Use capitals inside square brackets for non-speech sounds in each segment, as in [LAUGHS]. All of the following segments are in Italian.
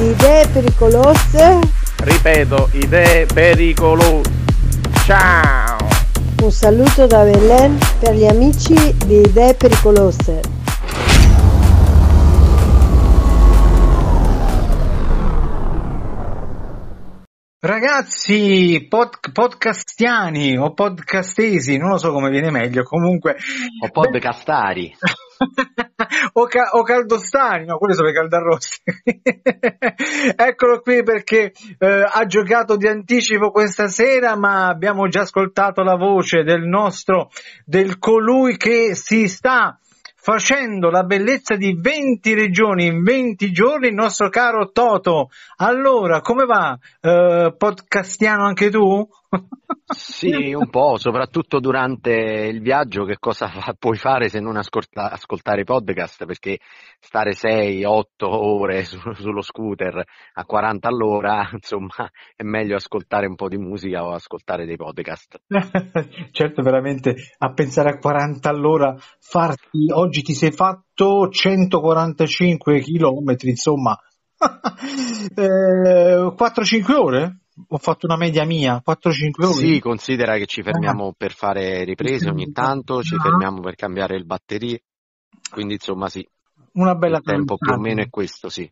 Idee pericolose. Ripeto, idee pericolose. Ciao! Un saluto da Belen per gli amici di Idee Pericolose. Ragazzi, pod- podcastiani o podcastesi, non lo so come viene meglio, comunque... O podcastari. [LAUGHS] o, ca- o, caldostani, no, quelli sono i caldarrosti. [LAUGHS] Eccolo qui perché eh, ha giocato di anticipo questa sera, ma abbiamo già ascoltato la voce del nostro, del colui che si sta facendo la bellezza di 20 regioni in 20 giorni, il nostro caro Toto. Allora, come va? Eh, podcastiano anche tu? Sì, un po', soprattutto durante il viaggio, che cosa puoi fare se non ascolta, ascoltare podcast? Perché stare 6-8 ore su, sullo scooter a 40 all'ora, [LAUGHS] insomma, è meglio ascoltare un po' di musica o ascoltare dei podcast. [LAUGHS] certo, veramente, a pensare a 40 all'ora, farti, oggi ti sei fatto 145 chilometri, insomma, [LAUGHS] eh, 4-5 ore? Ho fatto una media mia, 4-5 ore. Sì, considera che ci fermiamo ah. per fare riprese ogni tanto, ci fermiamo per cambiare le batterie, quindi insomma sì. Una bella Il tempo più o meno è questo, sì.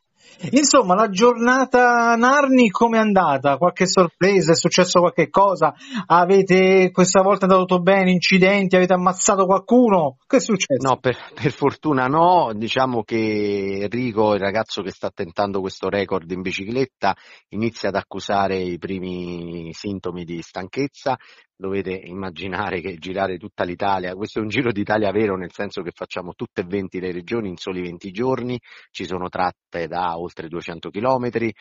Insomma, la giornata Narni come è andata? Qualche sorpresa? È successo qualche cosa? Avete questa volta andato bene? Incidenti? Avete ammazzato qualcuno? Che è successo? No, per, per, fortuna no. Diciamo che Enrico, il ragazzo che sta tentando questo record in bicicletta, inizia ad accusare i primi sintomi di stanchezza dovete immaginare che girare tutta l'Italia, questo è un giro d'Italia vero nel senso che facciamo tutte e 20 le regioni in soli 20 giorni, ci sono tratte da oltre 200 chilometri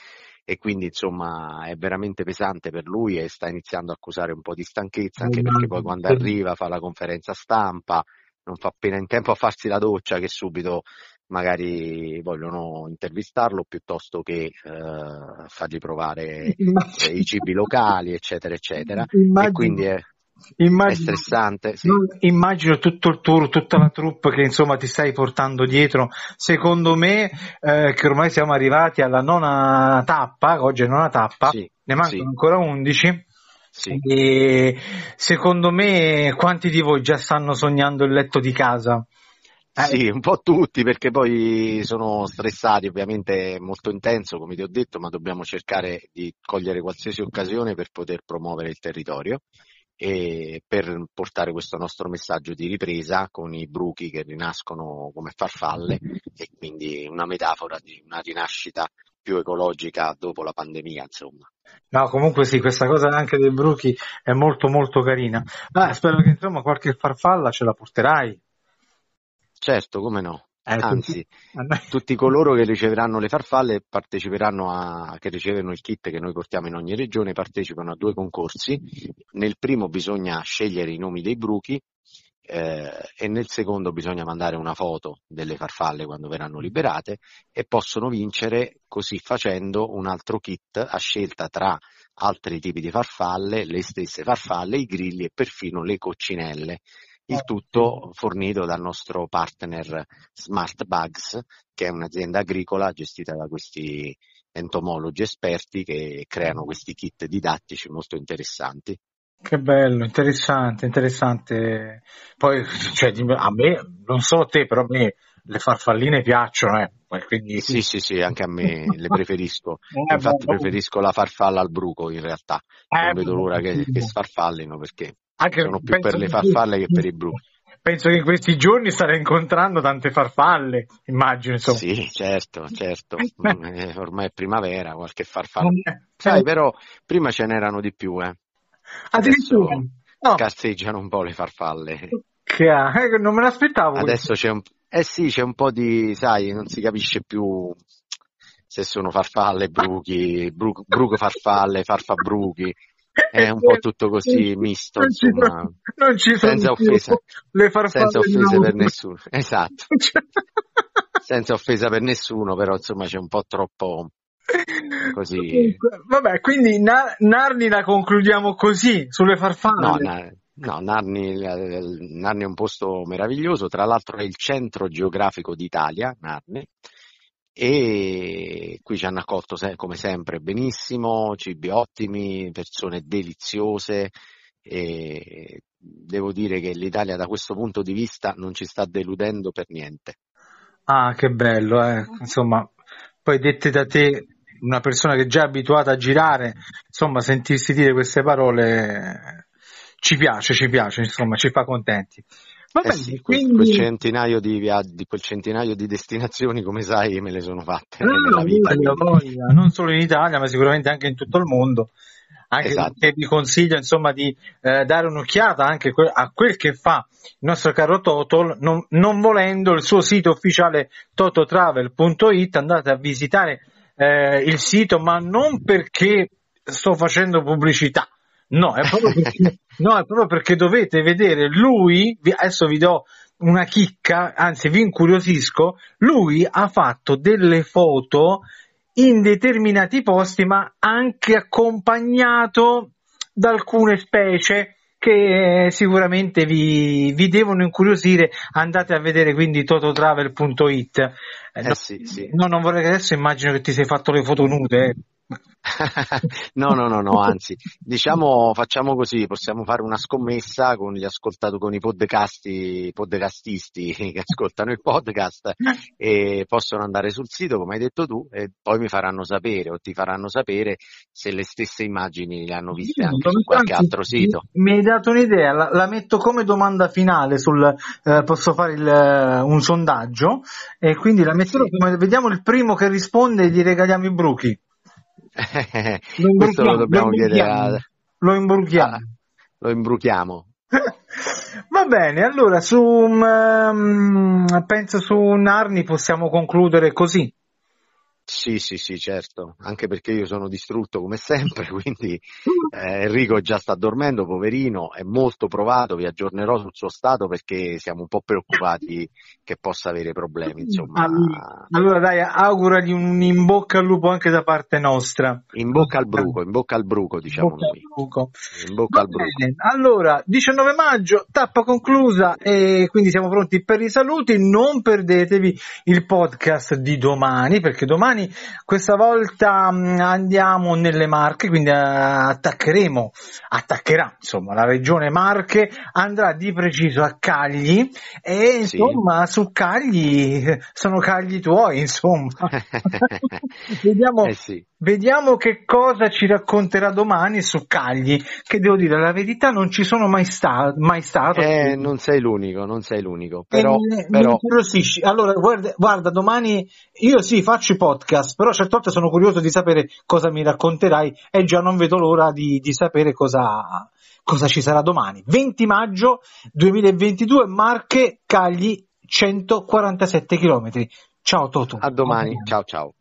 e quindi insomma è veramente pesante per lui e sta iniziando a accusare un po' di stanchezza anche perché poi quando arriva fa la conferenza stampa, non fa appena in tempo a farsi la doccia che subito magari vogliono intervistarlo piuttosto che eh, fargli provare Immagino. i cibi locali, eccetera, eccetera. Immagino. E quindi è, Immagino. Sì. Immagino tutto il tour, tutta la troupe che insomma ti stai portando dietro. Secondo me, eh, che ormai siamo arrivati alla nona tappa, oggi è nona tappa, sì, ne mancano sì. ancora undici. Sì. E secondo me, quanti di voi già stanno sognando il letto di casa? [LAUGHS] Sì, un po' tutti perché poi sono stressati, ovviamente è molto intenso come ti ho detto, ma dobbiamo cercare di cogliere qualsiasi occasione per poter promuovere il territorio e per portare questo nostro messaggio di ripresa con i bruchi che rinascono come farfalle e quindi una metafora di una rinascita più ecologica dopo la pandemia, insomma. No, comunque sì, questa cosa anche dei bruchi è molto molto carina. Ah, spero che insomma qualche farfalla ce la porterai. Certo, come no. Eh, Anzi, [LAUGHS] tutti coloro che riceveranno le farfalle parteciperanno a, che ricevono il kit che noi portiamo in ogni regione, partecipano a due concorsi. Nel primo bisogna scegliere i nomi dei bruchi eh, e nel secondo bisogna mandare una foto delle farfalle quando verranno liberate e possono vincere così facendo un altro kit a scelta tra altri tipi di farfalle, le stesse farfalle, i grilli e perfino le coccinelle il tutto fornito dal nostro partner Smart Bugs, che è un'azienda agricola gestita da questi entomologi esperti che creano questi kit didattici molto interessanti. Che bello, interessante, interessante. Poi, cioè, a me, non so te, però a me le farfalline piacciono, eh. Quindi... Sì, sì, sì, anche a me [LAUGHS] le preferisco. Eh, Infatti preferisco la farfalla al bruco in realtà. Non eh, vedo l'ora che, che sfarfallino perché anche sono più per le farfalle che per i blu. Penso che in questi giorni starei incontrando tante farfalle, immagino. Insomma. Sì, certo, certo. [LAUGHS] Eh, ormai è primavera, qualche farfalla. Sai, però prima ce n'erano di più, eh. Addirittura? No. Carseggiano un po' le farfalle. Ha? Eh, non me l'aspettavo. Adesso c'è un... Eh sì, c'è un po' di, sai, non si capisce più se sono farfalle, bruchi, bruco, bruco farfalle, farfabruchi. È un po' tutto così misto, non ci insomma, sono- non ci senza offesa, le senza offese per nessuno. Esatto, senza offesa per nessuno, però insomma c'è un po' troppo così. Vabbè, quindi Na- Narni la concludiamo così, sulle farfalle. No, na- no, Narni, eh, Narni è un posto meraviglioso, tra l'altro è il centro geografico d'Italia, Narni, e qui ci hanno accolto come sempre benissimo, cibi ottimi, persone deliziose e devo dire che l'Italia da questo punto di vista non ci sta deludendo per niente. Ah, che bello, eh. Insomma, poi dette da te, una persona che è già abituata a girare, insomma, sentirsi dire queste parole ci piace, ci piace, insomma, ci fa contenti. Va Eh bene, sì, quel, quindi... quel centinaio di viaggi, quel centinaio di destinazioni, come sai, me le sono fatte Ah, nella vita. voglia, non solo in Italia, ma sicuramente anche in tutto il mondo. Anche Esatto. perché vi consiglio insomma di eh, dare un'occhiata anche que- a quel che fa il nostro caro Toto, non, non volendo il suo sito ufficiale tototravel.it, andate a visitare eh, il sito, ma non perché sto facendo pubblicità, no, è proprio perché, [LAUGHS] no, è proprio perché dovete vedere lui, adesso vi do una chicca, anzi vi incuriosisco, lui ha fatto delle foto in determinati posti, ma anche accompagnato da alcune specie che eh, sicuramente vi, vi devono incuriosire. Andate a vedere quindi tototravel.it. Eh, Eh no, sì, sì. no, non vorrei che adesso immagino che ti sei fatto le foto nude. eh. [LAUGHS] No, no, no, no, anzi, diciamo, facciamo così, possiamo fare una scommessa con gli ascoltatori, con i podcasti, podcastisti che ascoltano il podcast e possono andare sul sito, come hai detto tu, e poi mi faranno sapere o ti faranno sapere se le stesse immagini le hanno viste anche su qualche Anzi, altro sito. Mi hai dato un'idea, la, la metto come domanda finale sul eh, posso fare il, eh, un sondaggio e quindi la metterò Sì. come vediamo il primo che risponde e gli regaliamo i bruchi. Questo lo dobbiamo lo chiedere a... Lo imbruchiamo. Ah, lo imbruchiamo. [LAUGHS] Va bene, allora su um, penso su Narni possiamo concludere così. Sì, sì, sì, certo, anche perché io sono distrutto come sempre, [LAUGHS] quindi eh, Enrico già sta dormendo, poverino, è molto provato, vi aggiornerò sul suo stato perché siamo un po' preoccupati che possa avere problemi, insomma. Allora, dai, auguragli un in bocca al lupo anche da parte nostra. In bocca al bruco, in bocca al bruco, diciamo Bocca noi. lupo. In bocca Va al bruco. bene, allora 19 maggio, tappa conclusa e quindi siamo pronti per i saluti. Non perdetevi il podcast di domani perché domani questa volta mh, andiamo nelle Marche, quindi eh, attaccheremo, attaccherà insomma la regione Marche, andrà di preciso a Cagli e Sì. insomma su Cagli eh, [LAUGHS] sono Cagli tuoi insomma. [LAUGHS] Vediamo Eh sì. Vediamo che cosa ci racconterà domani su Cagli, che devo dire la verità non ci sono mai, sta- mai stato. Eh, non sei l'unico, non sei l'unico, però, mi però. Allora, guarda, guarda, domani io sì faccio i podcast, però certe volte sono curioso di sapere cosa mi racconterai e già non vedo l'ora di, di sapere cosa, cosa ci sarà domani. 20 maggio 2022, Marche, Cagli, 147 km. Ciao Toto. a domani, ciao ciao.